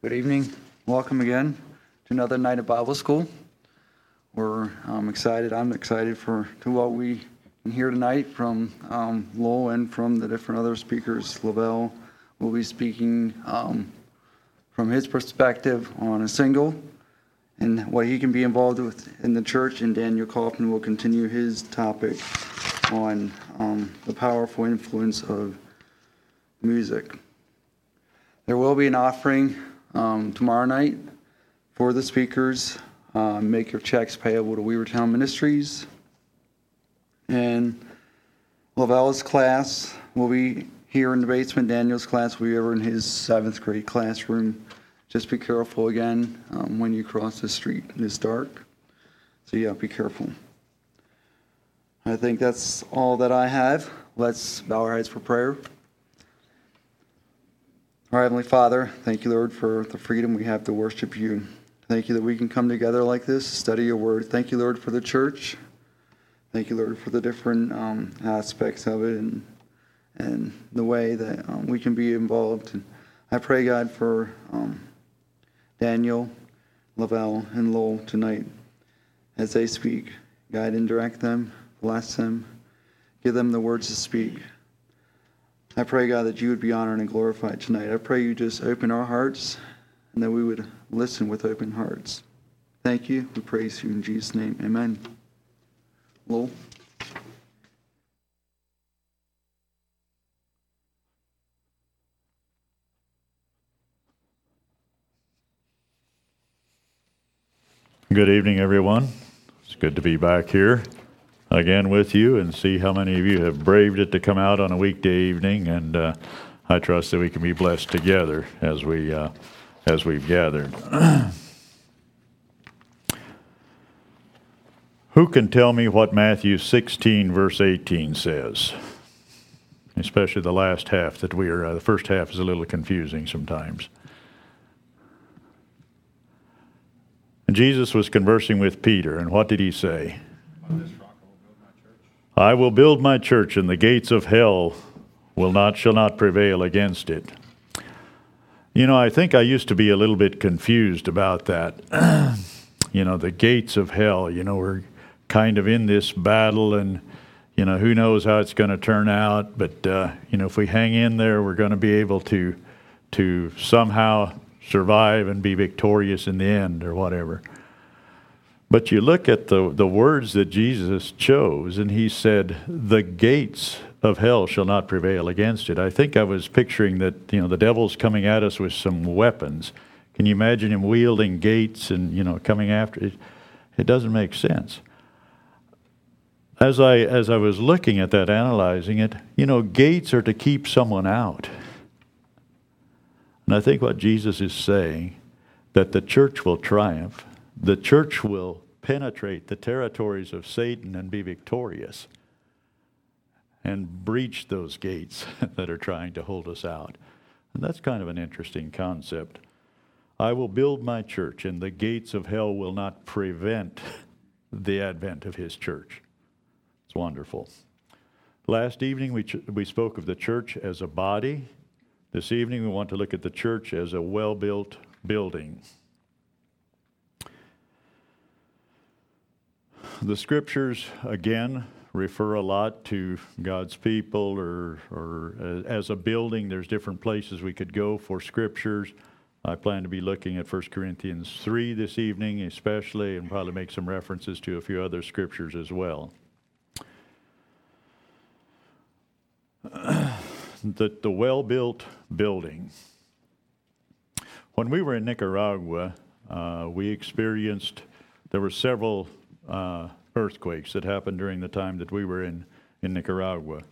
Good evening. Welcome again to another night of Bible school. We're um, excited. I'm excited for to what we can hear tonight from um, Lowell and from the different other speakers. Lavelle will be speaking um, from his perspective on a single and what he can be involved with in the church. And Daniel Kaufman will continue his topic on um, the powerful influence of music. There will be an offering um, tomorrow night for the speakers. Uh, make your checks payable to Weavertown Ministries. And Lavelle's class will be here in the basement. Daniel's class will be over in his seventh grade classroom. Just be careful again um, when you cross the street. It is dark. So, yeah, be careful. I think that's all that I have. Let's bow our heads for prayer. Our Heavenly Father, thank you, Lord, for the freedom we have to worship you. Thank you that we can come together like this, study your word. Thank you, Lord, for the church. Thank you, Lord, for the different um, aspects of it and and the way that um, we can be involved. And I pray, God, for um, Daniel, Lavelle, and Lowell tonight as they speak. Guide and direct them, bless them, give them the words to speak. I pray, God, that you would be honored and glorified tonight. I pray you just open our hearts and that we would listen with open hearts. Thank you. We praise you in Jesus' name. Amen. Lowell. Good evening, everyone. It's good to be back here again with you and see how many of you have braved it to come out on a weekday evening. And uh, I trust that we can be blessed together as we uh, as we've gathered. Who can tell me what Matthew 16 verse 18 says? Especially the last half that we are. Uh, the first half is a little confusing sometimes. And Jesus was conversing with Peter, and what did he say? I will build my church, and the gates of hell will not shall not prevail against it. You know, I think I used to be a little bit confused about that. you know, the gates of hell. You know, we're kind of in this battle, and you know, who knows how it's going to turn out. But uh, you know, if we hang in there, we're going to be able to to somehow survive and be victorious in the end, or whatever. But you look at the, the words that Jesus chose, and he said, The gates of hell shall not prevail against it. I think I was picturing that, you know, the devil's coming at us with some weapons. Can you imagine him wielding gates and, you know, coming after it? It doesn't make sense. As I, as I was looking at that, analyzing it, you know, gates are to keep someone out. And I think what Jesus is saying, that the church will triumph the church will penetrate the territories of Satan and be victorious and breach those gates that are trying to hold us out. And that's kind of an interesting concept. I will build my church, and the gates of hell will not prevent the advent of his church. It's wonderful. Last evening, we, ch- we spoke of the church as a body. This evening, we want to look at the church as a well built building. The scriptures, again, refer a lot to God's people or, or uh, as a building. There's different places we could go for scriptures. I plan to be looking at 1 Corinthians 3 this evening, especially, and probably make some references to a few other scriptures as well. the, the well built building. When we were in Nicaragua, uh, we experienced, there were several uh, earthquakes that happened during the time that we were in, in Nicaragua.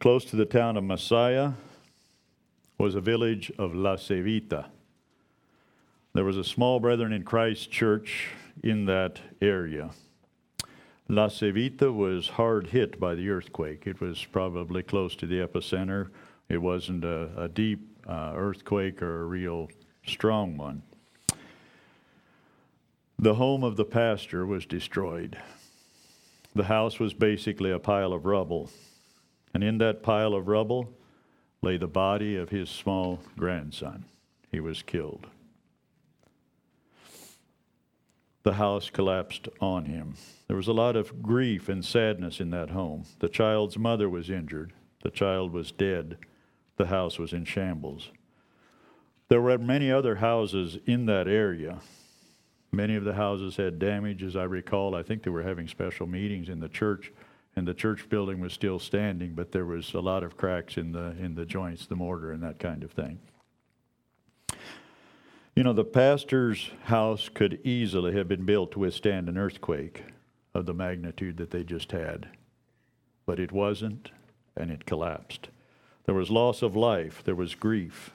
Close to the town of Masaya was a village of La Cevita. There was a small Brethren in Christ church in that area. La Cevita was hard hit by the earthquake. It was probably close to the epicenter. It wasn't a, a deep uh, earthquake or a real strong one. The home of the pastor was destroyed. The house was basically a pile of rubble. And in that pile of rubble lay the body of his small grandson. he was killed. The house collapsed on him. There was a lot of grief and sadness in that home. The child's mother was injured. The child was dead. The house was in shambles. There were many other houses in that area. Many of the houses had damage, as I recall. I think they were having special meetings in the church, and the church building was still standing, but there was a lot of cracks in the in the joints, the mortar, and that kind of thing. You know, the pastor's house could easily have been built to withstand an earthquake of the magnitude that they just had, but it wasn't, and it collapsed. There was loss of life, there was grief.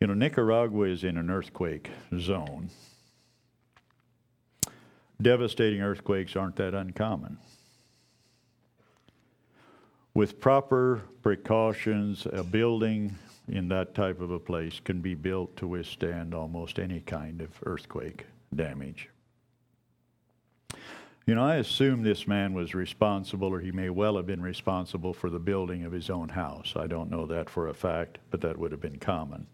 You know, Nicaragua is in an earthquake zone. Devastating earthquakes aren't that uncommon. With proper precautions, a building in that type of a place can be built to withstand almost any kind of earthquake damage. You know, I assume this man was responsible, or he may well have been responsible for the building of his own house. I don't know that for a fact, but that would have been common.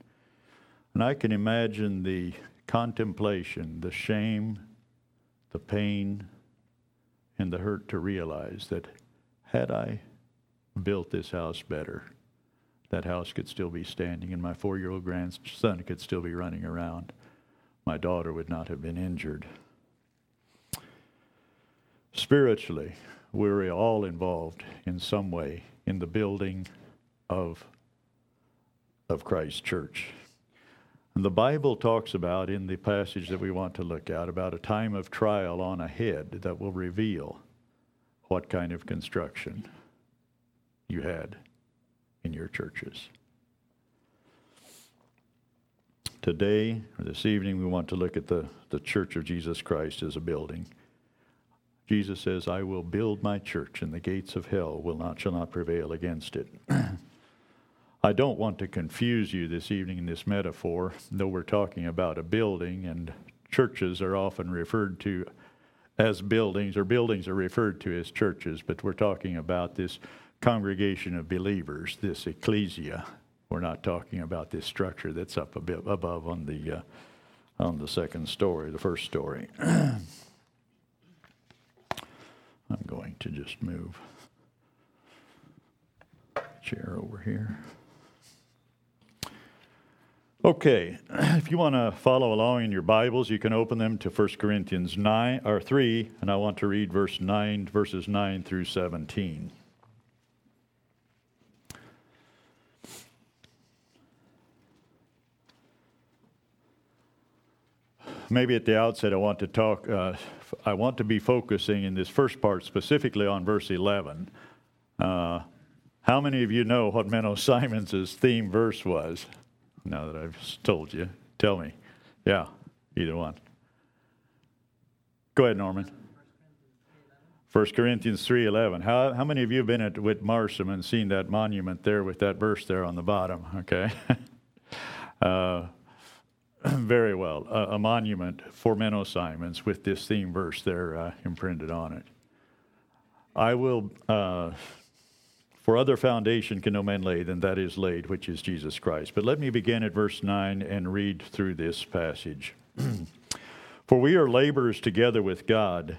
And I can imagine the contemplation, the shame, the pain, and the hurt to realize that had I built this house better, that house could still be standing and my four year old grandson could still be running around. My daughter would not have been injured. Spiritually, we're all involved in some way in the building of, of Christ's church. The Bible talks about, in the passage that we want to look at, about a time of trial on ahead that will reveal what kind of construction you had in your churches. Today, or this evening, we want to look at the, the Church of Jesus Christ as a building. Jesus says, I will build my church, and the gates of hell will not, shall not prevail against it. I don't want to confuse you this evening in this metaphor, though we're talking about a building, and churches are often referred to as buildings, or buildings are referred to as churches, but we're talking about this congregation of believers, this ecclesia. We're not talking about this structure that's up a bit above on the uh, on the second story, the first story. I'm going to just move chair over here. Okay, if you want to follow along in your Bibles, you can open them to 1 Corinthians 9 or 3, and I want to read verse 9 verses 9 through 17. maybe at the outset, I want to talk, uh, I want to be focusing in this first part specifically on verse 11. Uh, how many of you know what Menno Simons' theme verse was? Now that I've told you, tell me. Yeah, either one. Go ahead, Norman. 1 Corinthians 3.11. How, how many of you have been at Witmarsum and seen that monument there with that verse there on the bottom? Okay. uh, very well. a monument for Menno Simons with this theme verse there uh, imprinted on it. I will, uh, for other foundation can no man lay than that is laid, which is Jesus Christ. But let me begin at verse 9 and read through this passage. for we are laborers together with God.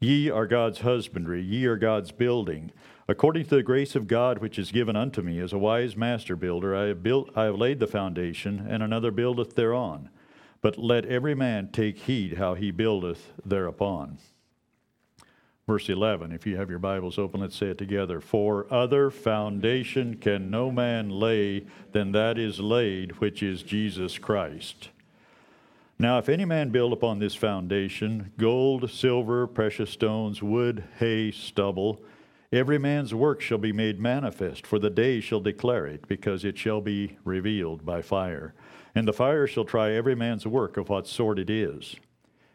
Ye are God's husbandry, ye are God's building. According to the grace of God which is given unto me as a wise master builder, I have built I have laid the foundation, and another buildeth thereon. But let every man take heed how he buildeth thereupon. Verse 11, if you have your Bibles open, let's say it together. For other foundation can no man lay than that is laid, which is Jesus Christ. Now, if any man build upon this foundation gold, silver, precious stones, wood, hay, stubble, Every man's work shall be made manifest, for the day shall declare it, because it shall be revealed by fire. And the fire shall try every man's work of what sort it is.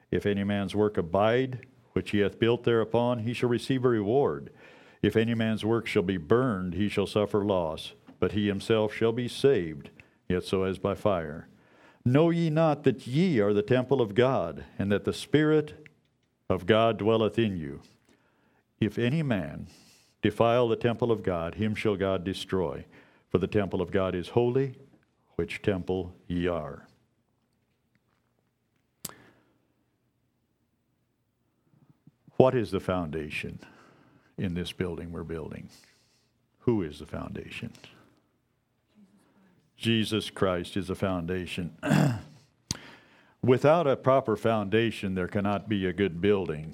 If any man's work abide, which he hath built thereupon, he shall receive a reward. If any man's work shall be burned, he shall suffer loss, but he himself shall be saved, yet so as by fire. Know ye not that ye are the temple of God, and that the Spirit of God dwelleth in you? If any man defile the temple of God, him shall God destroy. For the temple of God is holy, which temple ye are. What is the foundation in this building we're building? Who is the foundation? Jesus Christ is the foundation. Without a proper foundation, there cannot be a good building.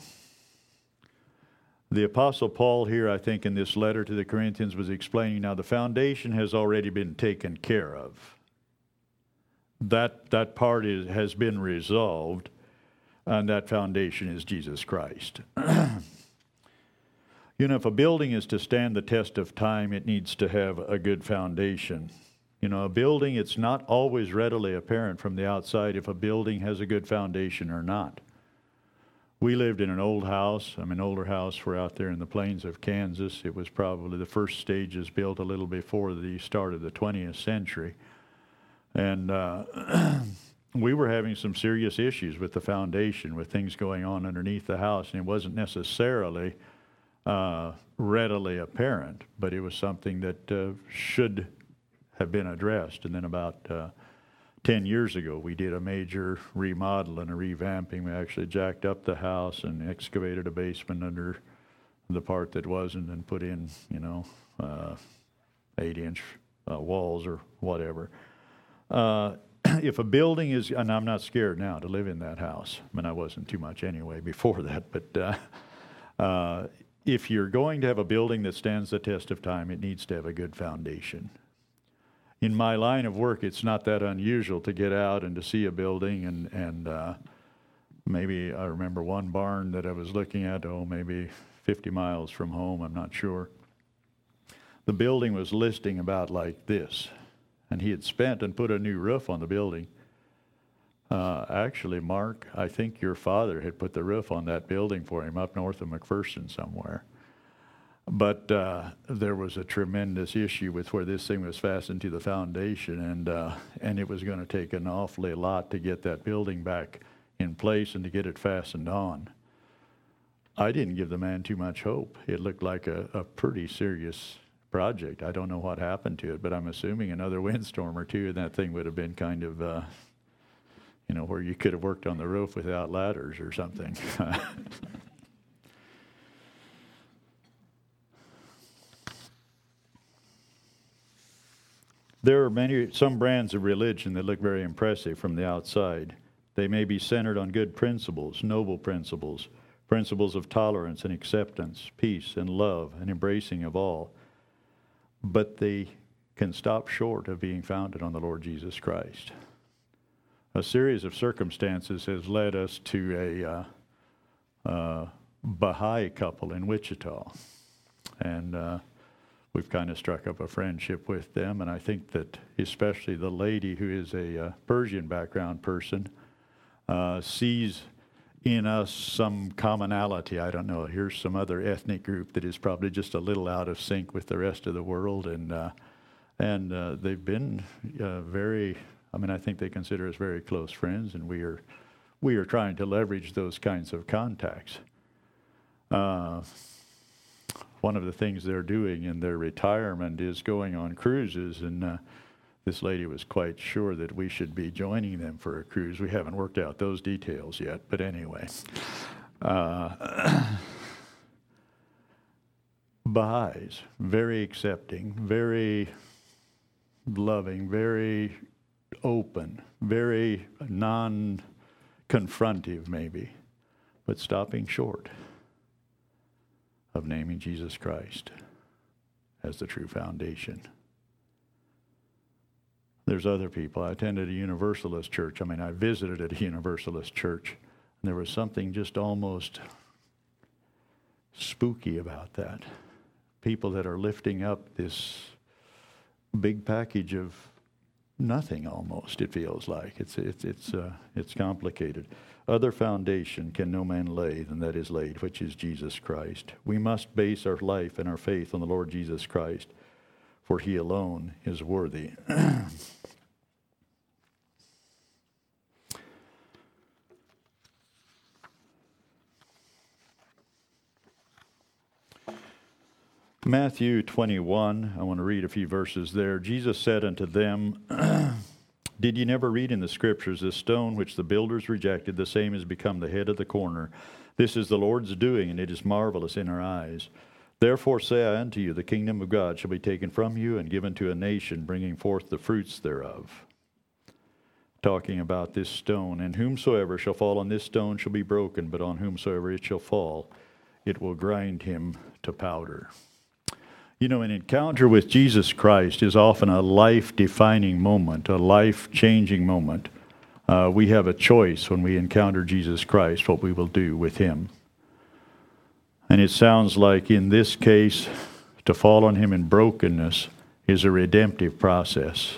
The Apostle Paul, here, I think, in this letter to the Corinthians, was explaining now the foundation has already been taken care of. That, that part is, has been resolved, and that foundation is Jesus Christ. you know, if a building is to stand the test of time, it needs to have a good foundation. You know, a building, it's not always readily apparent from the outside if a building has a good foundation or not. We lived in an old house. I mean, older house. We're out there in the plains of Kansas. It was probably the first stages built a little before the start of the 20th century. And uh, we were having some serious issues with the foundation, with things going on underneath the house. And it wasn't necessarily uh, readily apparent, but it was something that uh, should have been addressed. And then about uh, 10 years ago, we did a major remodel and a revamping. We actually jacked up the house and excavated a basement under the part that wasn't and put in, you know, uh, eight inch uh, walls or whatever. If a building is, and I'm not scared now to live in that house. I mean, I wasn't too much anyway before that, but uh, uh, if you're going to have a building that stands the test of time, it needs to have a good foundation in my line of work, it's not that unusual to get out and to see a building and and uh, maybe I remember one barn that I was looking at. Oh, maybe 50 miles from home. I'm not sure. The building was listing about like this, and he had spent and put a new roof on the building. Uh, actually, Mark, I think your father had put the roof on that building for him up north of McPherson somewhere. But uh, there was a tremendous issue with where this thing was fastened to the foundation, and uh, and it was going to take an awfully lot to get that building back in place and to get it fastened on. I didn't give the man too much hope. It looked like a, a pretty serious project. I don't know what happened to it, but I'm assuming another windstorm or two, and that thing would have been kind of, uh, you know, where you could have worked on the roof without ladders or something. There are many, some brands of religion that look very impressive from the outside. They may be centered on good principles, noble principles, principles of tolerance and acceptance, peace and love and embracing of all. But they can stop short of being founded on the Lord Jesus Christ. A series of circumstances has led us to a uh, uh, Baha'i couple in Wichita. And uh, we've kind of struck up a friendship with them. And I think that especially the lady who is a uh, Persian background person uh, sees in us some commonality. I don't know. Here's some other ethnic group that is probably just a little out of sync with the rest of the world, and uh, and uh, they've been uh, very. I mean, I think they consider us very close friends, and we are we are trying to leverage those kinds of contacts. Uh, one of the things they're doing in their retirement is going on cruises, and uh, this lady was quite sure that we should be joining them for a cruise. We haven't worked out those details yet, but anyway. Uh, Baha'is, very accepting, very loving, very open, very non confrontive, maybe, but stopping short of naming Jesus Christ as the true foundation. There's other people. I attended a Universalist church. I mean, I visited at a Universalist church, and there was something just almost spooky about that. People that are lifting up this big package of nothing almost it feels like it's it's it's uh, it's complicated other foundation can no man lay than that is laid which is Jesus Christ we must base our life and our faith on the Lord Jesus Christ for he alone is worthy Matthew 21, I want to read a few verses there. Jesus said unto them, Did you never read in the scriptures, this stone which the builders rejected, the same has become the head of the corner? This is the Lord's doing, and it is marvelous in our eyes. Therefore say I unto you, the kingdom of God shall be taken from you and given to a nation, bringing forth the fruits thereof. Talking about this stone, and whomsoever shall fall on this stone shall be broken, but on whomsoever it shall fall, it will grind him to powder. You know, an encounter with Jesus Christ is often a life defining moment, a life changing moment. Uh, we have a choice when we encounter Jesus Christ what we will do with him. And it sounds like in this case, to fall on him in brokenness is a redemptive process.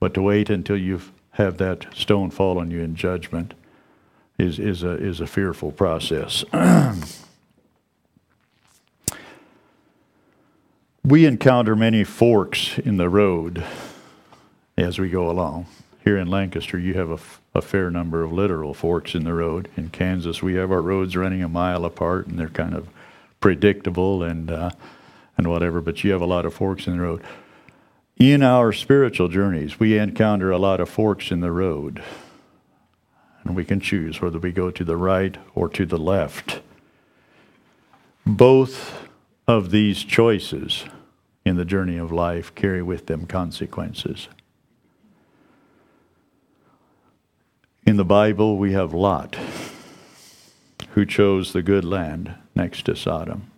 But to wait until you have that stone fall on you in judgment is, is, a, is a fearful process. We encounter many forks in the road as we go along. Here in Lancaster, you have a, f- a fair number of literal forks in the road. In Kansas, we have our roads running a mile apart, and they're kind of predictable and uh, and whatever. But you have a lot of forks in the road. In our spiritual journeys, we encounter a lot of forks in the road, and we can choose whether we go to the right or to the left. Both of these choices in the journey of life carry with them consequences. In the Bible, we have Lot, who chose the good land next to Sodom,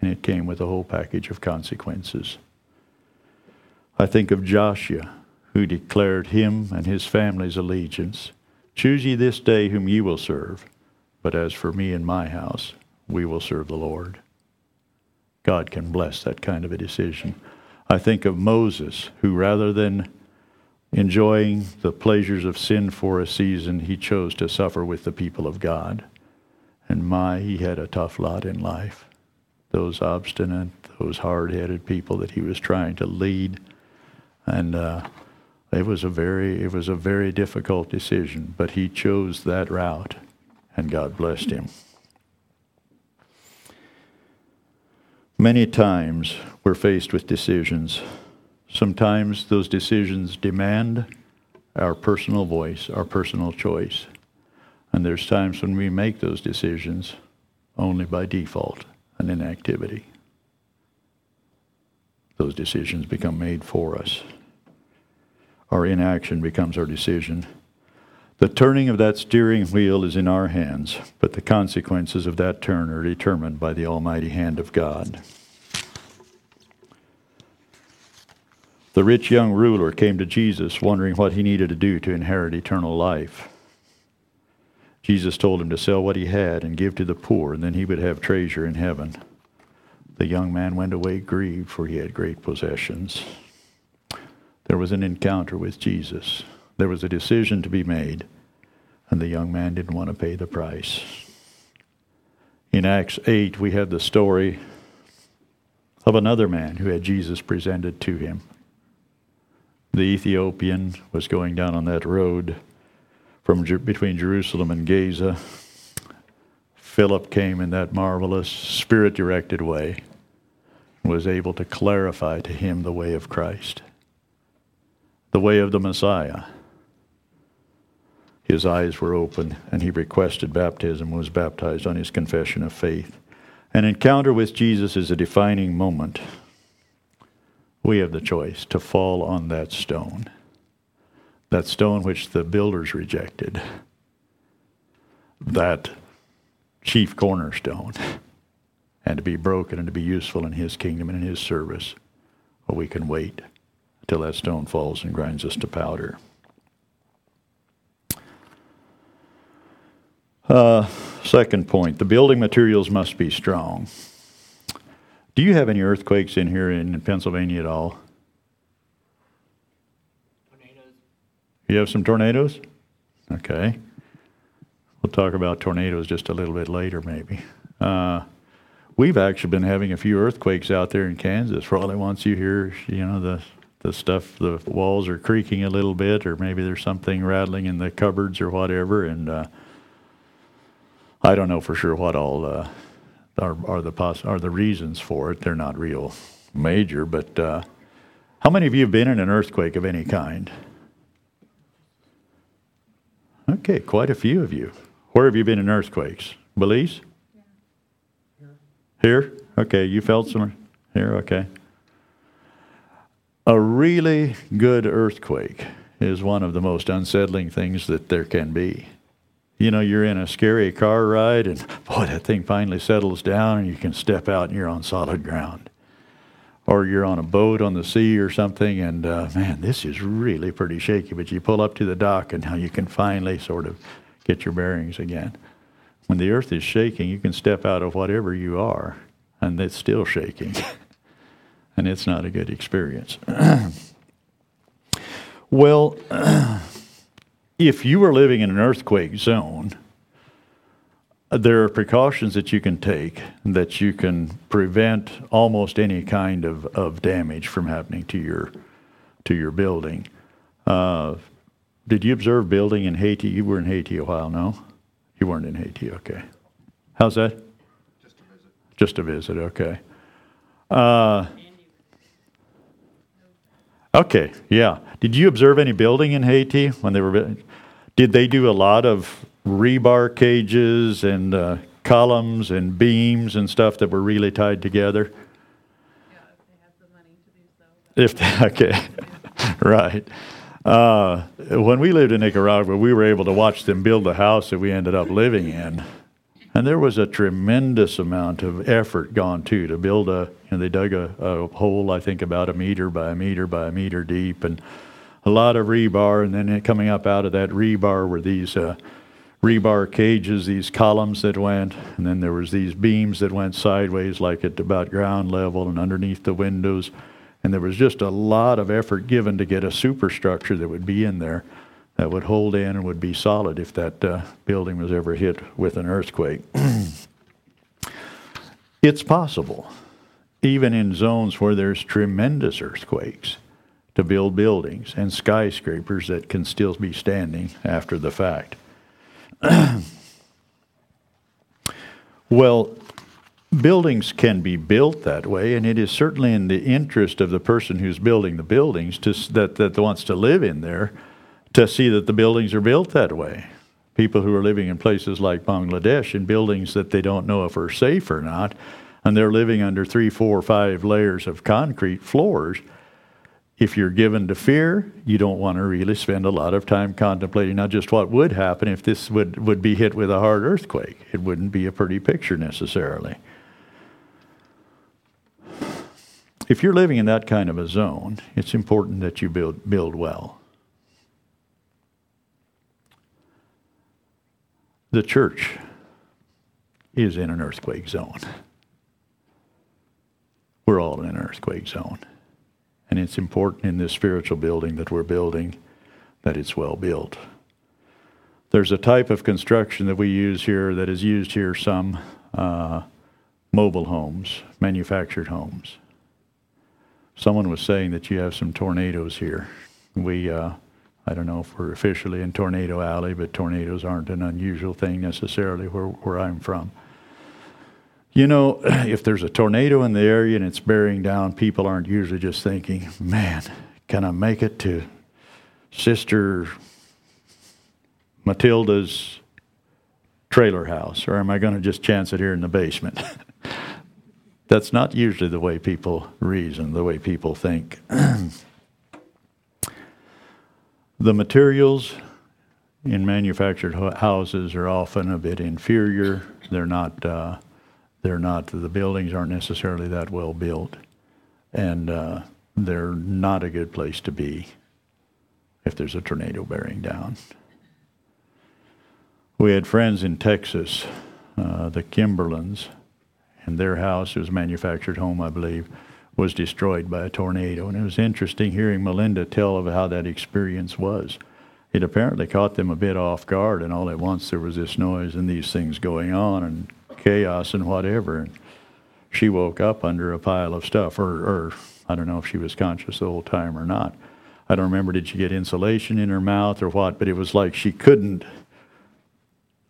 and it came with a whole package of consequences. I think of Joshua, who declared him and his family's allegiance. Choose ye this day whom ye will serve, but as for me and my house, we will serve the Lord. God can bless that kind of a decision. I think of Moses, who rather than enjoying the pleasures of sin for a season, he chose to suffer with the people of God. And my, he had a tough lot in life. Those obstinate, those hard headed people that he was trying to lead. And uh, it was a very it was a very difficult decision, but he chose that route and God blessed him. Many times we're faced with decisions. Sometimes those decisions demand our personal voice, our personal choice. And there's times when we make those decisions only by default and inactivity. Those decisions become made for us. Our inaction becomes our decision. The turning of that steering wheel is in our hands, but the consequences of that turn are determined by the almighty hand of God. The rich young ruler came to Jesus wondering what he needed to do to inherit eternal life. Jesus told him to sell what he had and give to the poor, and then he would have treasure in heaven. The young man went away grieved, for he had great possessions. There was an encounter with Jesus. There was a decision to be made, and the young man didn't want to pay the price. In Acts 8, we have the story of another man who had Jesus presented to him. The Ethiopian was going down on that road from between Jerusalem and Gaza. Philip came in that marvelous, spirit directed way and was able to clarify to him the way of Christ, the way of the Messiah. His eyes were open and he requested baptism and was baptized on his confession of faith. An encounter with Jesus is a defining moment we have the choice to fall on that stone, that stone which the builders rejected, that chief cornerstone, and to be broken and to be useful in His kingdom and in His service. Or we can wait until that stone falls and grinds us to powder. Uh, second point the building materials must be strong. Do you have any earthquakes in here in Pennsylvania at all? Tornadoes. You have some tornadoes? Okay. We'll talk about tornadoes just a little bit later, maybe. Uh, we've actually been having a few earthquakes out there in Kansas. Probably once you hear, you know, the the stuff, the walls are creaking a little bit, or maybe there's something rattling in the cupboards or whatever. And uh, I don't know for sure what all uh, are, are the poss- are the reasons for it. They're not real major, but uh, how many of you have been in an earthquake of any kind? Okay, quite a few of you. Where have you been in earthquakes? Belize? Here. Here? Okay, you felt some here? Okay. A really good earthquake is one of the most unsettling things that there can be. You know, you're in a scary car ride, and boy, that thing finally settles down, and you can step out and you're on solid ground. Or you're on a boat on the sea or something, and uh, man, this is really pretty shaky. But you pull up to the dock, and now you can finally sort of get your bearings again. When the earth is shaking, you can step out of whatever you are, and it's still shaking. and it's not a good experience. well, if you are living in an earthquake zone, there are precautions that you can take that you can prevent almost any kind of, of damage from happening to your to your building. Uh, did you observe building in Haiti? You were in Haiti a while, no? You weren't in Haiti, okay. How's that? Just a visit. Just a visit, okay. Uh, okay, yeah. Did you observe any building in Haiti when they were? Did they do a lot of rebar cages and uh, columns and beams and stuff that were really tied together? Yeah, if they have the money to do so. If they, okay, right. Uh, when we lived in Nicaragua, we were able to watch them build the house that we ended up living in. And there was a tremendous amount of effort gone to to build a, you know, they dug a, a hole, I think about a meter by a meter by a meter deep, and a lot of rebar, and then coming up out of that rebar were these uh, rebar cages, these columns that went, and then there was these beams that went sideways, like at about ground level and underneath the windows, and there was just a lot of effort given to get a superstructure that would be in there that would hold in and would be solid if that uh, building was ever hit with an earthquake. it's possible, even in zones where there's tremendous earthquakes to build buildings and skyscrapers that can still be standing after the fact. well, buildings can be built that way, and it is certainly in the interest of the person who's building the buildings to, that, that wants to live in there to see that the buildings are built that way. People who are living in places like Bangladesh in buildings that they don't know if are safe or not, and they're living under three, four, five layers of concrete floors if you're given to fear, you don't want to really spend a lot of time contemplating not just what would happen if this would, would be hit with a hard earthquake. It wouldn't be a pretty picture necessarily. If you're living in that kind of a zone, it's important that you build, build well. The church is in an earthquake zone. We're all in an earthquake zone. And it's important in this spiritual building that we're building that it's well built. There's a type of construction that we use here that is used here some uh, mobile homes, manufactured homes. Someone was saying that you have some tornadoes here. We, uh, I don't know if we're officially in Tornado Alley, but tornadoes aren't an unusual thing necessarily where, where I'm from. You know, if there's a tornado in the area and it's bearing down, people aren't usually just thinking, man, can I make it to Sister Matilda's trailer house, or am I going to just chance it here in the basement? That's not usually the way people reason, the way people think. the materials in manufactured houses are often a bit inferior. They're not. Uh, they're not, the buildings aren't necessarily that well built. And uh, they're not a good place to be if there's a tornado bearing down. We had friends in Texas, uh, the Kimberlins, and their house, it was a manufactured home, I believe, was destroyed by a tornado. And it was interesting hearing Melinda tell of how that experience was. It apparently caught them a bit off guard, and all at once there was this noise and these things going on, and chaos and whatever. And she woke up under a pile of stuff, or, or I don't know if she was conscious the whole time or not. I don't remember did she get insulation in her mouth or what, but it was like she couldn't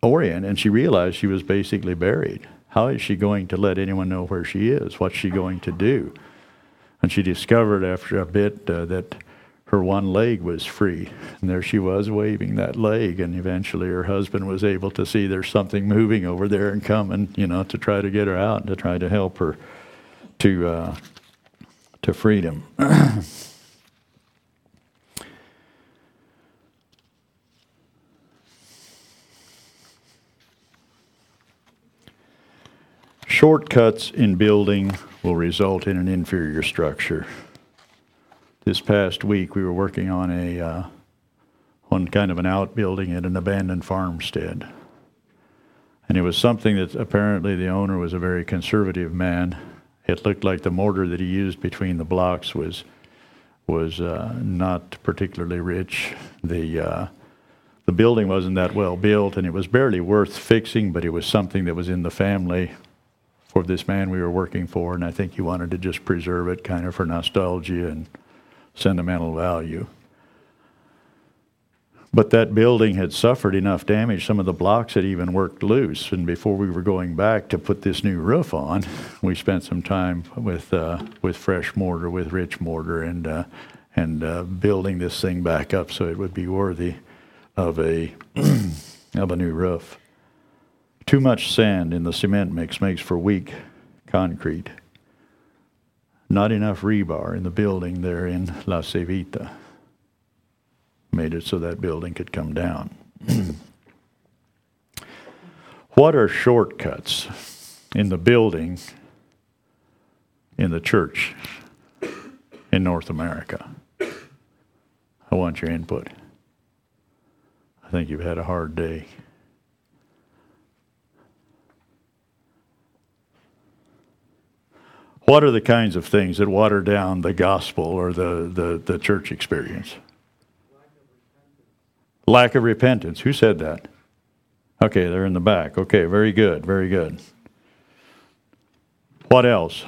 orient, and she realized she was basically buried. How is she going to let anyone know where she is? What's she going to do? And she discovered after a bit uh, that her one leg was free. And there she was waving that leg. And eventually her husband was able to see there's something moving over there and coming, you know, to try to get her out and to try to help her to, uh, to freedom. Shortcuts in building will result in an inferior structure. This past week, we were working on a uh, on kind of an outbuilding at an abandoned farmstead, and it was something that apparently the owner was a very conservative man. It looked like the mortar that he used between the blocks was was uh, not particularly rich. The uh, the building wasn't that well built, and it was barely worth fixing, but it was something that was in the family for this man we were working for, and I think he wanted to just preserve it kind of for nostalgia and sentimental value. But that building had suffered enough damage, some of the blocks had even worked loose. And before we were going back to put this new roof on, we spent some time with, uh, with fresh mortar, with rich mortar, and, uh, and uh, building this thing back up so it would be worthy of a, of a new roof. Too much sand in the cement mix makes for weak concrete. Not enough rebar in the building there in La Cevita made it so that building could come down. what are shortcuts in the building in the church in North America? I want your input. I think you've had a hard day. What are the kinds of things that water down the gospel or the, the, the church experience? Lack of repentance. Who said that? Okay, they're in the back. Okay, very good, very good. What else?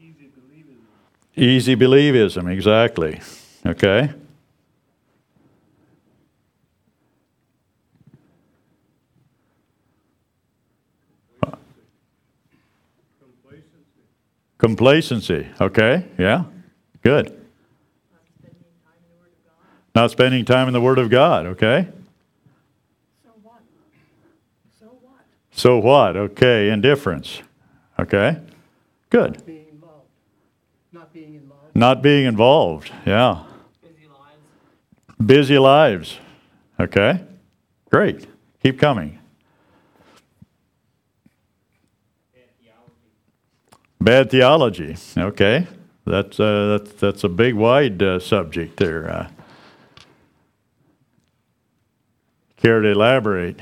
Easy believism. Easy believism, exactly. Okay. Complacency. Okay, yeah, good. Not spending time in the Word of God, okay? So what? So what? So what? Okay, indifference. Okay, good. Being involved. Not being involved. Not being involved, yeah. Busy lives. Busy lives. Okay, great. Keep coming. Bad theology. Okay, that's uh, that's that's a big, wide uh, subject there. Uh, care to elaborate?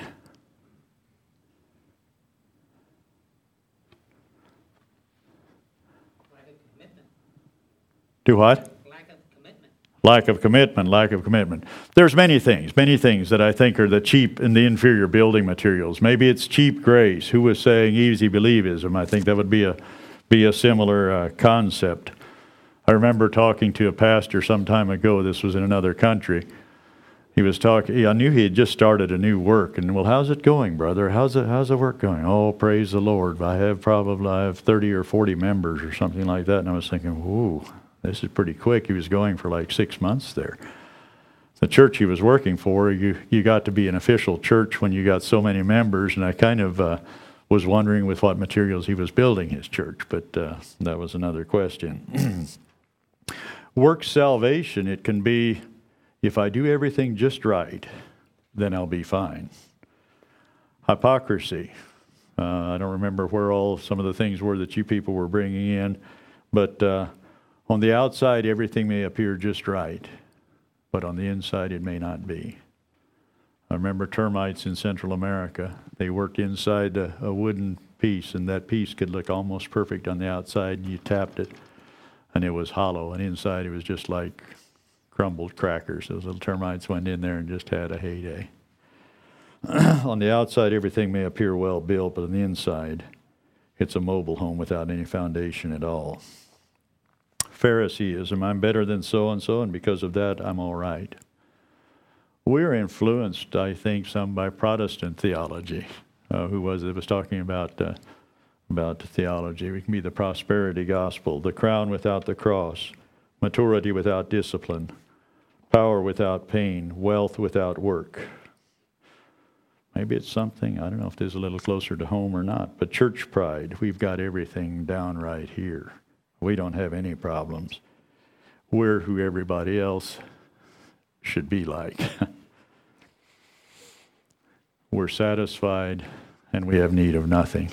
Do what? Lack of commitment. Lack of commitment, lack of commitment. There's many things, many things that I think are the cheap and the inferior building materials. Maybe it's cheap grace. Who was saying easy believism? I think that would be a be a similar uh, concept. I remember talking to a pastor some time ago. This was in another country. He was talking. I knew he had just started a new work, and well, how's it going, brother? How's it? How's the work going? Oh, praise the Lord! I have probably I have thirty or forty members or something like that. And I was thinking, whoa, this is pretty quick. He was going for like six months there. The church he was working for, you you got to be an official church when you got so many members, and I kind of. Uh, was wondering with what materials he was building his church, but uh, that was another question. Work salvation, it can be if I do everything just right, then I'll be fine. Hypocrisy. Uh, I don't remember where all some of the things were that you people were bringing in, but uh, on the outside, everything may appear just right, but on the inside, it may not be. I remember termites in Central America. They worked inside a, a, wooden piece, and that piece could look almost perfect on the outside. You tapped it, and it was hollow, and inside it was just like crumbled crackers. Those little termites went in there and just had a heyday. on the outside, everything may appear well built, but on the inside, it's a mobile home without any foundation at all. Phariseeism I'm better than so and so, and because of that, I'm all right. We're influenced, I think, some by Protestant theology. Uh, who was it was talking about uh, about theology? We can be the prosperity gospel, the crown without the cross, maturity without discipline, power without pain, wealth without work. Maybe it's something, I don't know if this is a little closer to home or not, but church pride, we've got everything down right here. We don't have any problems. We're who everybody else should be like. We're satisfied and we have need of nothing.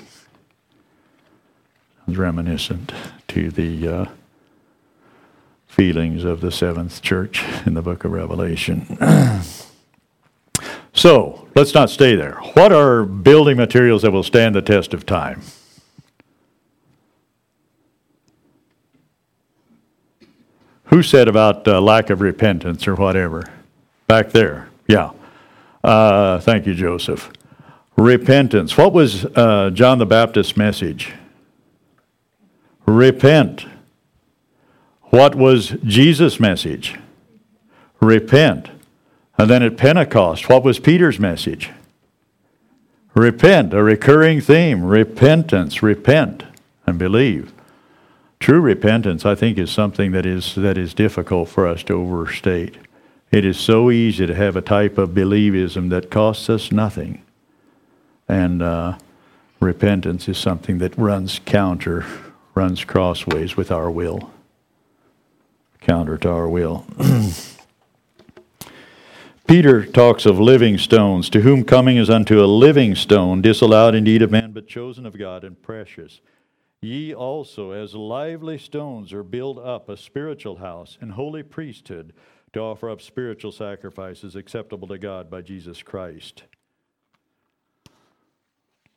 It's reminiscent to the uh, feelings of the seventh church in the book of Revelation. so, let's not stay there. What are building materials that will stand the test of time? Who said about uh, lack of repentance or whatever? Back there. Yeah. Uh, thank you, Joseph. Repentance. What was uh, John the Baptist's message? Repent. What was Jesus' message? Repent. And then at Pentecost, what was Peter's message? Repent, a recurring theme. Repentance, repent, and believe. True repentance, I think, is something that is, that is difficult for us to overstate. It is so easy to have a type of believism that costs us nothing. And uh, repentance is something that runs counter, runs crossways with our will, counter to our will. Peter talks of living stones, to whom coming is unto a living stone, disallowed indeed of man, but chosen of God and precious. Ye also, as lively stones, are built up a spiritual house and holy priesthood to offer up spiritual sacrifices acceptable to God by Jesus Christ.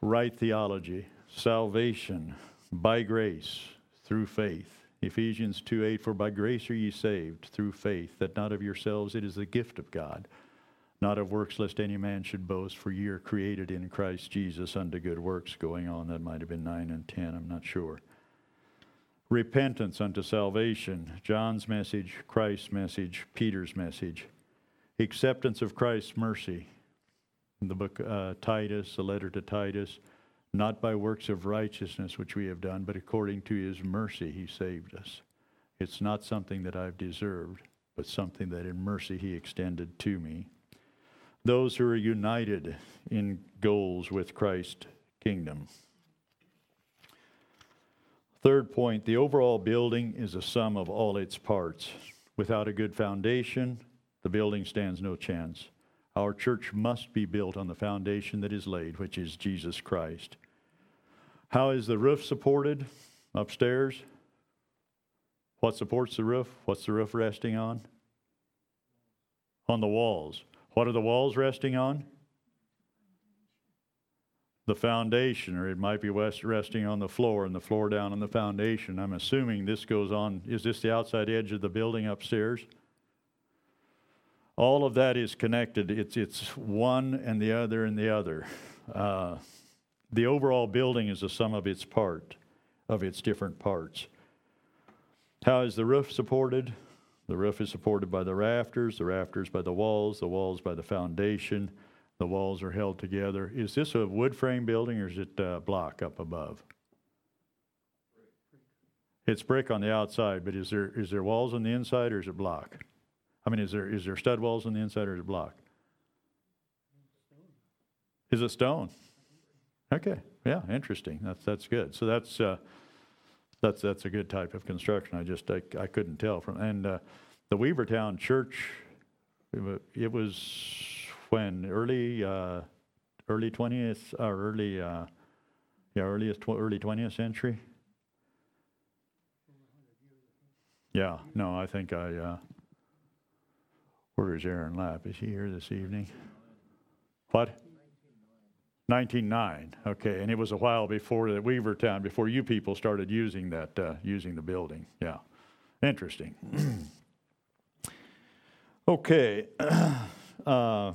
Right theology, salvation by grace through faith. Ephesians 2 8, for by grace are ye saved through faith, that not of yourselves, it is the gift of God, not of works, lest any man should boast, for ye are created in Christ Jesus unto good works. Going on, that might have been 9 and 10, I'm not sure. Repentance unto salvation, John's message, Christ's message, Peter's message. Acceptance of Christ's mercy, the book uh, Titus, the letter to Titus, not by works of righteousness which we have done, but according to his mercy he saved us. It's not something that I've deserved, but something that in mercy he extended to me. Those who are united in goals with Christ's kingdom. Third point the overall building is a sum of all its parts. Without a good foundation, the building stands no chance. Our church must be built on the foundation that is laid, which is Jesus Christ. How is the roof supported upstairs? What supports the roof? What's the roof resting on? On the walls. What are the walls resting on? The foundation, or it might be west resting on the floor and the floor down on the foundation. I'm assuming this goes on. Is this the outside edge of the building upstairs? all of that is connected. It's, it's one and the other and the other. Uh, the overall building is the sum of its part, of its different parts. How is the roof supported? The roof is supported by the rafters, the rafters by the walls, the walls by the foundation. The walls are held together. Is this a wood frame building or is it uh, block up above? It's brick on the outside, but is there is there walls on the inside or is it block? I mean, is there is there stud walls on the inside or is it block? Is it stone? Okay, yeah, interesting. That's that's good. So that's uh, that's that's a good type of construction. I just I, I couldn't tell from and uh, the Weavertown Church. It was when early uh, early twentieth or early uh, yeah earliest tw- early twentieth century. Yeah, no, I think I. Uh, where is Aaron Lapp? Is he here this evening? What? 1909. Okay, and it was a while before that Weavertown, before you people started using that, uh, using the building. Yeah, interesting. okay, uh,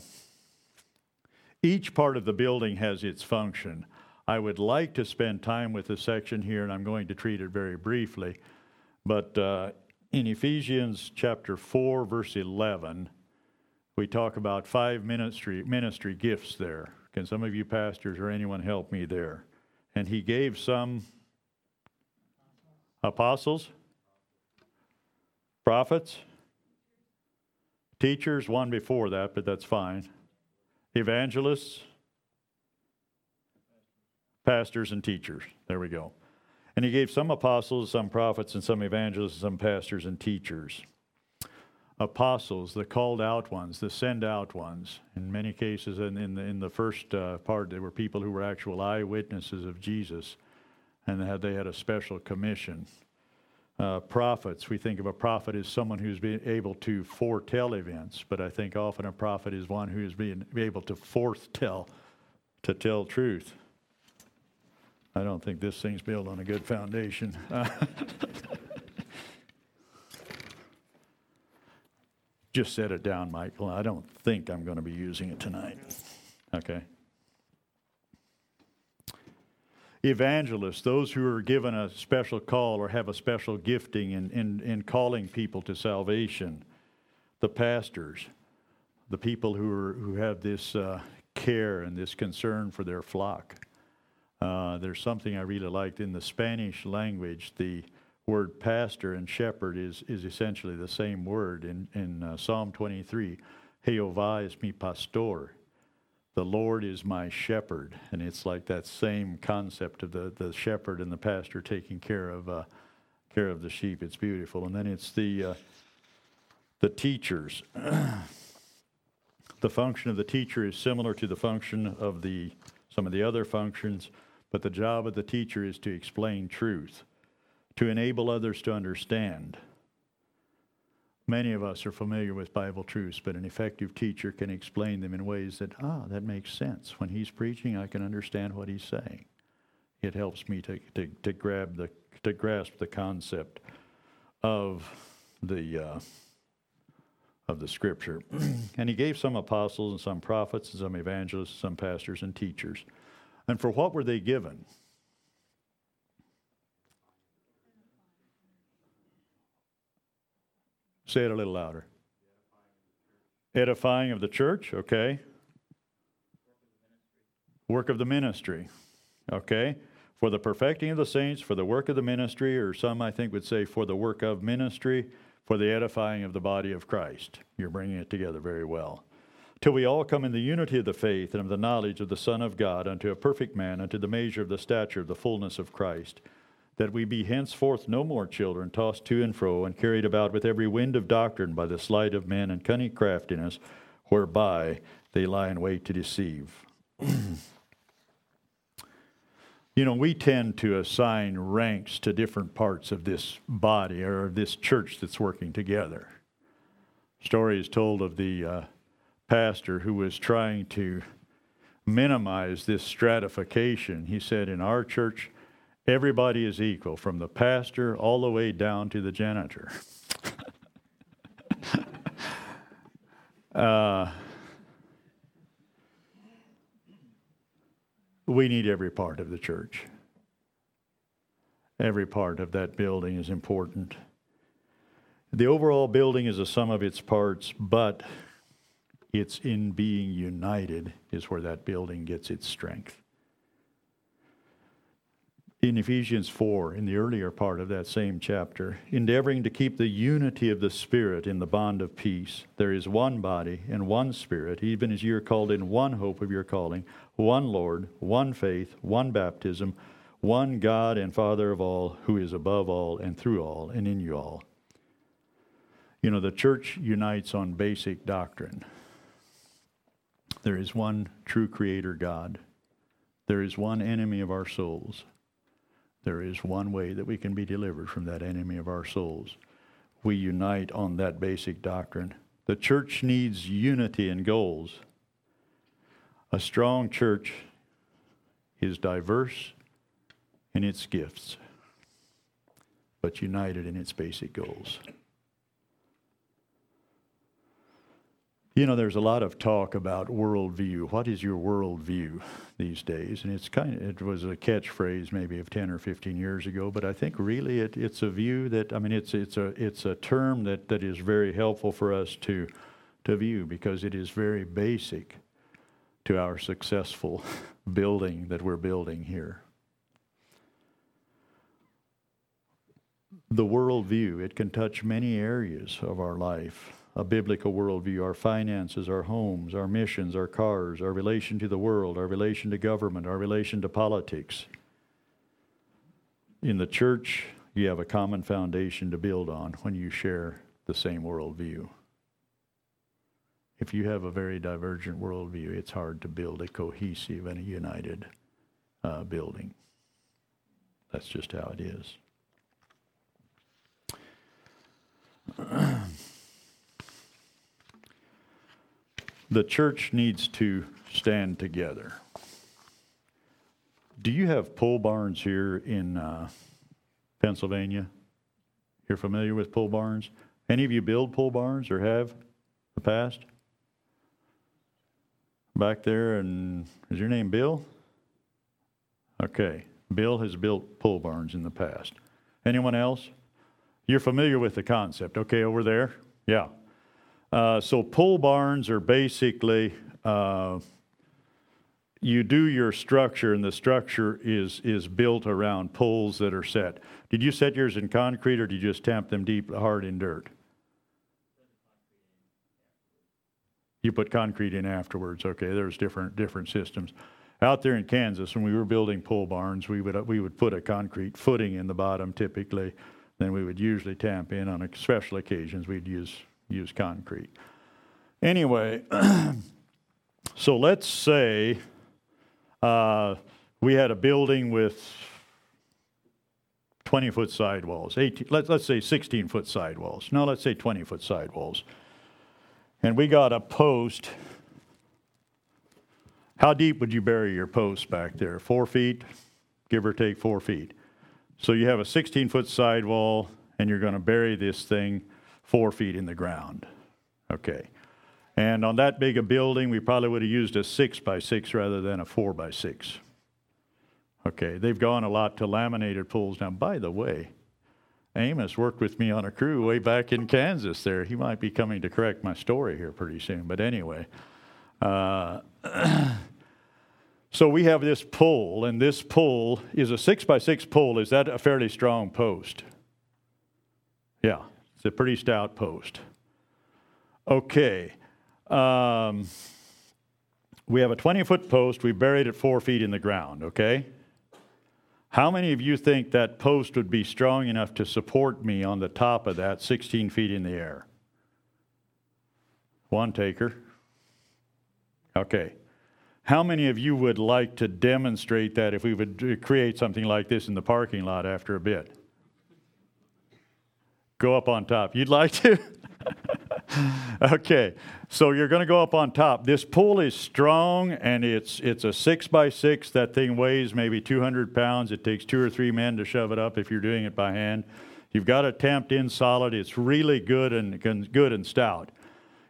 each part of the building has its function. I would like to spend time with the section here, and I'm going to treat it very briefly. But uh, in Ephesians chapter 4, verse 11, we talk about five ministry, ministry gifts there. Can some of you pastors or anyone help me there? And he gave some apostles, Prophets? Teachers, one before that, but that's fine. Evangelists? Pastors and teachers. There we go. And he gave some apostles, some prophets, and some evangelists, some pastors and teachers. Apostles, the called out ones, the send out ones. In many cases, in, in, the, in the first uh, part, there were people who were actual eyewitnesses of Jesus, and they had, they had a special commission. Uh, prophets, we think of a prophet as someone who's been able to foretell events, but I think often a prophet is one who is being able to foretell, to tell truth. I don't think this thing's built on a good foundation. Just set it down, Michael. I don't think I'm going to be using it tonight. Okay. Evangelists, those who are given a special call or have a special gifting in, in, in calling people to salvation. The pastors, the people who, are, who have this uh, care and this concern for their flock. Uh, there's something I really liked in the Spanish language. The word pastor and shepherd is, is essentially the same word in, in uh, Psalm 23. Jehová es mi pastor. The Lord is my shepherd. And it's like that same concept of the, the shepherd and the pastor taking care of, uh, care of the sheep. It's beautiful. And then it's the, uh, the teachers. the function of the teacher is similar to the function of the, some of the other functions, but the job of the teacher is to explain truth to enable others to understand. Many of us are familiar with Bible truths, but an effective teacher can explain them in ways that, ah, that makes sense. When he's preaching, I can understand what he's saying. It helps me to, to, to grab the, to grasp the concept of the, uh, of the scripture. and he gave some apostles and some prophets and some evangelists, some pastors and teachers. And for what were they given? Say it a little louder. Edifying of the church, okay. Work of the ministry, okay. For the perfecting of the saints, for the work of the ministry, or some I think would say for the work of ministry, for the edifying of the body of Christ. You're bringing it together very well. Till we all come in the unity of the faith and of the knowledge of the Son of God, unto a perfect man, unto the measure of the stature of the fullness of Christ that we be henceforth no more children, tossed to and fro, and carried about with every wind of doctrine by the sleight of men and cunning craftiness, whereby they lie in wait to deceive. you know, we tend to assign ranks to different parts of this body or this church that's working together. Story is told of the uh, pastor who was trying to minimize this stratification. He said, In our church, Everybody is equal, from the pastor all the way down to the janitor. uh, we need every part of the church. Every part of that building is important. The overall building is a sum of its parts, but it's in being united is where that building gets its strength in Ephesians 4, in the earlier part of that same chapter, endeavoring to keep the unity of the Spirit in the bond of peace. There is one body and one Spirit, even as you are called in one hope of your calling, one Lord, one faith, one baptism, one God and Father of all, who is above all and through all and in you all. You know, the church unites on basic doctrine. There is one true Creator God. There is one enemy of our souls there is one way that we can be delivered from that enemy of our souls. We unite on that basic doctrine. The church needs unity and goals. A strong church is diverse in its gifts, but united in its basic goals. You know, there's a lot of talk about worldview. What is your worldview these days? And it's kind of, it was a catchphrase maybe of 10 or 15 years ago, but I think really it, it's a view that, I mean, it's, it's, a, it's a term that, that is very helpful for us to, to view because it is very basic to our successful building that we're building here. the worldview. It can touch many areas of our life. A biblical worldview, our finances, our homes, our missions, our cars, our relation to the world, our relation to government, our relation to politics. In the church, you have a common foundation to build on when you share the same worldview. If you have a very divergent worldview, it's hard to build a cohesive and a united uh, building. That's just how it is. the church needs to stand together. Do you have pole barns here in uh, Pennsylvania? You're familiar with pole barns? Any of you build pole barns or have in the past? Back there, and is your name Bill? Okay, Bill has built pole barns in the past. Anyone else? You're familiar with the concept, okay, over there? Yeah. Uh, so pole barns are basically uh, you do your structure, and the structure is is built around poles that are set. Did you set yours in concrete, or did you just tamp them deep, hard in dirt? You put concrete in afterwards. Okay, there's different different systems. Out there in Kansas, when we were building pole barns, we would we would put a concrete footing in the bottom typically. Then we would usually tamp in on special occasions. We'd use use concrete. Anyway, so let's say uh, we had a building with 20 foot sidewalls, 18, let, let's say 16 foot sidewalls. No, let's say 20 foot sidewalls. And we got a post. How deep would you bury your post back there? Four feet, give or take four feet. So you have a 16 foot sidewall, and you're going to bury this thing four feet in the ground. Okay. And on that big a building, we probably would have used a six by six rather than a four by six. Okay, they've gone a lot to laminated poles. Now, by the way, Amos worked with me on a crew way back in Kansas there. He might be coming to correct my story here pretty soon. But anyway, uh, so we have this pole, and this pole is a six by six pole. Is that a fairly strong post? Yeah, a pretty stout post. Okay. Um, we have a 20 foot post. We buried it four feet in the ground, okay? How many of you think that post would be strong enough to support me on the top of that 16 feet in the air? One taker. Okay. How many of you would like to demonstrate that if we would create something like this in the parking lot after a bit? Go up on top. You'd like to? okay, so you're going to go up on top. This pole is strong, and it's it's a six by six. That thing weighs maybe 200 pounds. It takes two or three men to shove it up if you're doing it by hand. You've got it tamped in solid. It's really good and good and stout.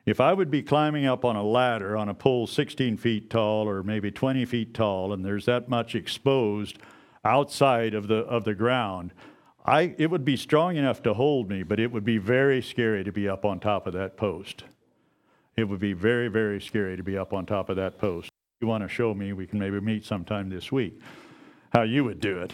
If I would be climbing up on a ladder on a pole 16 feet tall or maybe 20 feet tall, and there's that much exposed outside of the of the ground, I, it would be strong enough to hold me, but it would be very scary to be up on top of that post. It would be very, very scary to be up on top of that post. If you want to show me, we can maybe meet sometime this week, how you would do it.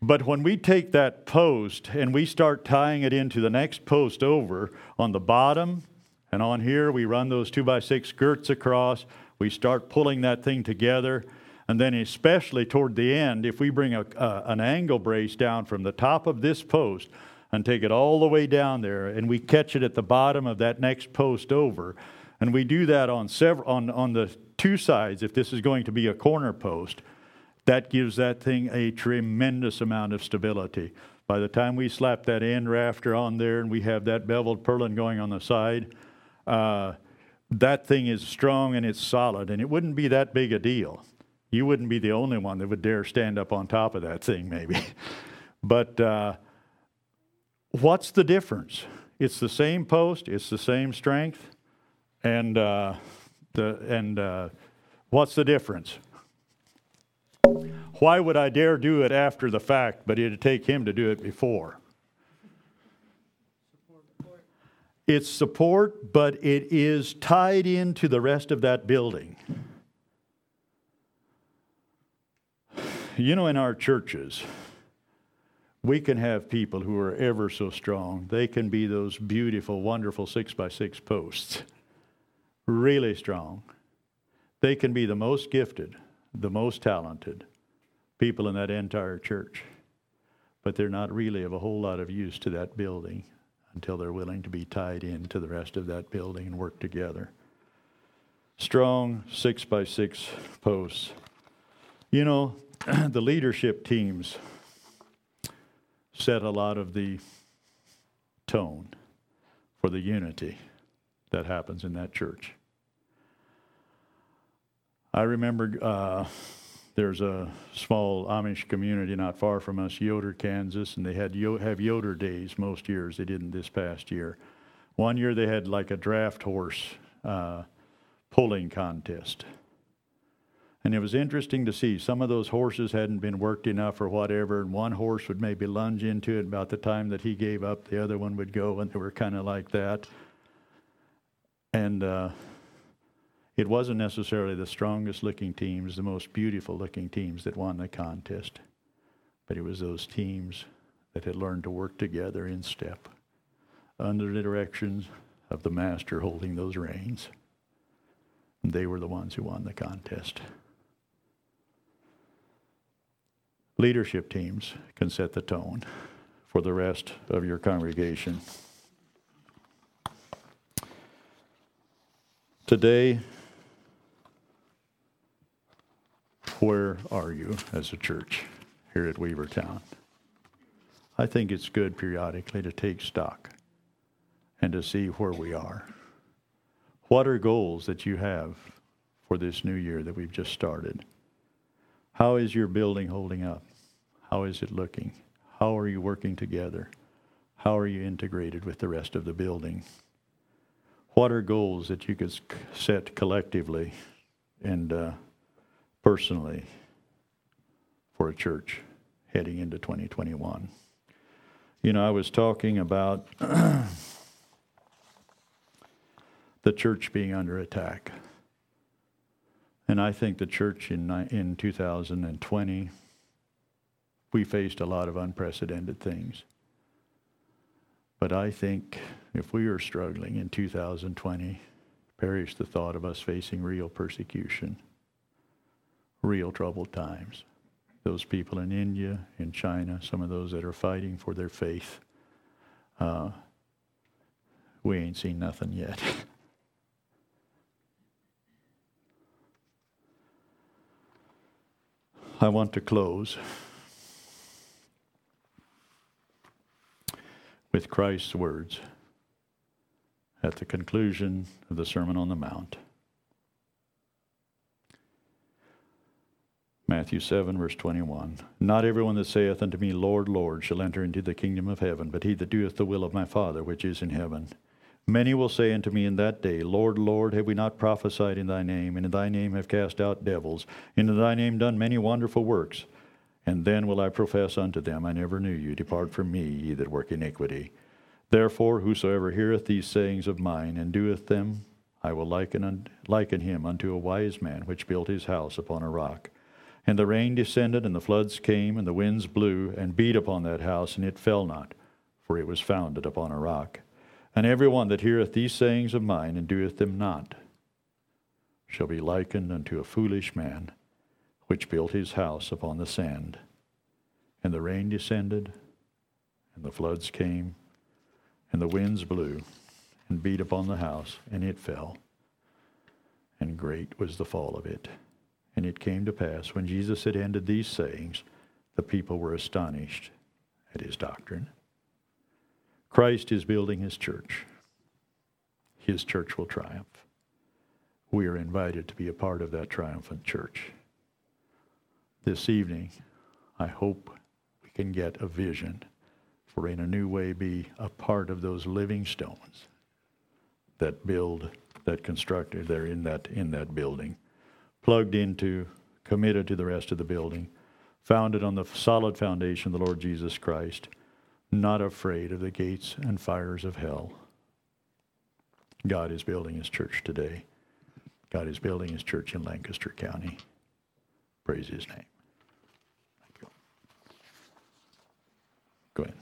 But when we take that post and we start tying it into the next post over on the bottom and on here, we run those two by six skirts across, we start pulling that thing together and then, especially toward the end, if we bring a, an angle brace down from the top of this post and take it all the way down there, and we catch it at the bottom of that next post over, and we do that on several on, on the two sides, if this is going to be a corner post, that gives that thing a tremendous amount of stability. By the time we slap that end rafter on there and we have that beveled purlin going on the side, uh, that thing is strong and it's solid, and it wouldn't be that big a deal you wouldn't be the only one that would dare stand up on top of that thing, maybe. but uh, what's the difference? It's the same post, it's the same strength, and uh, the and uh, what's the difference? Why would I dare do it after the fact, but it'd take him to do it before? It's support, but it is tied into the rest of that building. You know, in our churches, we can have people who are ever so strong. They can be those beautiful, wonderful six by six posts, really strong. They can be the most gifted, the most talented people in that entire church, but they're not really of a whole lot of use to that building until they're willing to be tied into the rest of that building and work together. Strong six by six posts. You know, the leadership teams set a lot of the tone for the unity that happens in that church. I remember uh, there's a small Amish community not far from us, Yoder, Kansas, and they had have Yoder days most years. They didn't this past year. One year they had like a draft horse uh, pulling contest. And it was interesting to see some of those horses hadn't been worked enough or whatever, and one horse would maybe lunge into it about the time that he gave up, the other one would go, and they were kind of like that. And uh, it wasn't necessarily the strongest looking teams, the most beautiful looking teams that won the contest, but it was those teams that had learned to work together in step under the directions of the master holding those reins. And they were the ones who won the contest. Leadership teams can set the tone for the rest of your congregation. Today, where are you as a church here at Weavertown? I think it's good periodically to take stock and to see where we are. What are goals that you have for this new year that we've just started? How is your building holding up? How is it looking? How are you working together? How are you integrated with the rest of the building? What are goals that you could set collectively and uh, personally for a church heading into 2021? You know, I was talking about the church being under attack. And I think the church in, in 2020, we faced a lot of unprecedented things. But I think if we are struggling in 2020, perish the thought of us facing real persecution, real troubled times. Those people in India, in China, some of those that are fighting for their faith, uh, we ain't seen nothing yet. I want to close with Christ's words at the conclusion of the Sermon on the Mount. Matthew 7, verse 21. Not everyone that saith unto me, Lord, Lord, shall enter into the kingdom of heaven, but he that doeth the will of my Father which is in heaven. Many will say unto me in that day, Lord, Lord, have we not prophesied in thy name, and in thy name have cast out devils, and in thy name done many wonderful works? And then will I profess unto them, I never knew you. Depart from me, ye that work iniquity. Therefore, whosoever heareth these sayings of mine, and doeth them, I will liken, un- liken him unto a wise man which built his house upon a rock. And the rain descended, and the floods came, and the winds blew, and beat upon that house, and it fell not, for it was founded upon a rock. And every one that heareth these sayings of mine and doeth them not shall be likened unto a foolish man which built his house upon the sand. And the rain descended, and the floods came, and the winds blew, and beat upon the house, and it fell. And great was the fall of it. And it came to pass, when Jesus had ended these sayings, the people were astonished at his doctrine. Christ is building his church. His church will triumph. We are invited to be a part of that triumphant church. This evening, I hope we can get a vision for in a new way be a part of those living stones that build, that constructed uh, there in that, in that building, plugged into, committed to the rest of the building, founded on the solid foundation of the Lord Jesus Christ not afraid of the gates and fires of hell. God is building his church today. God is building his church in Lancaster County. Praise his name. Thank you. Go ahead.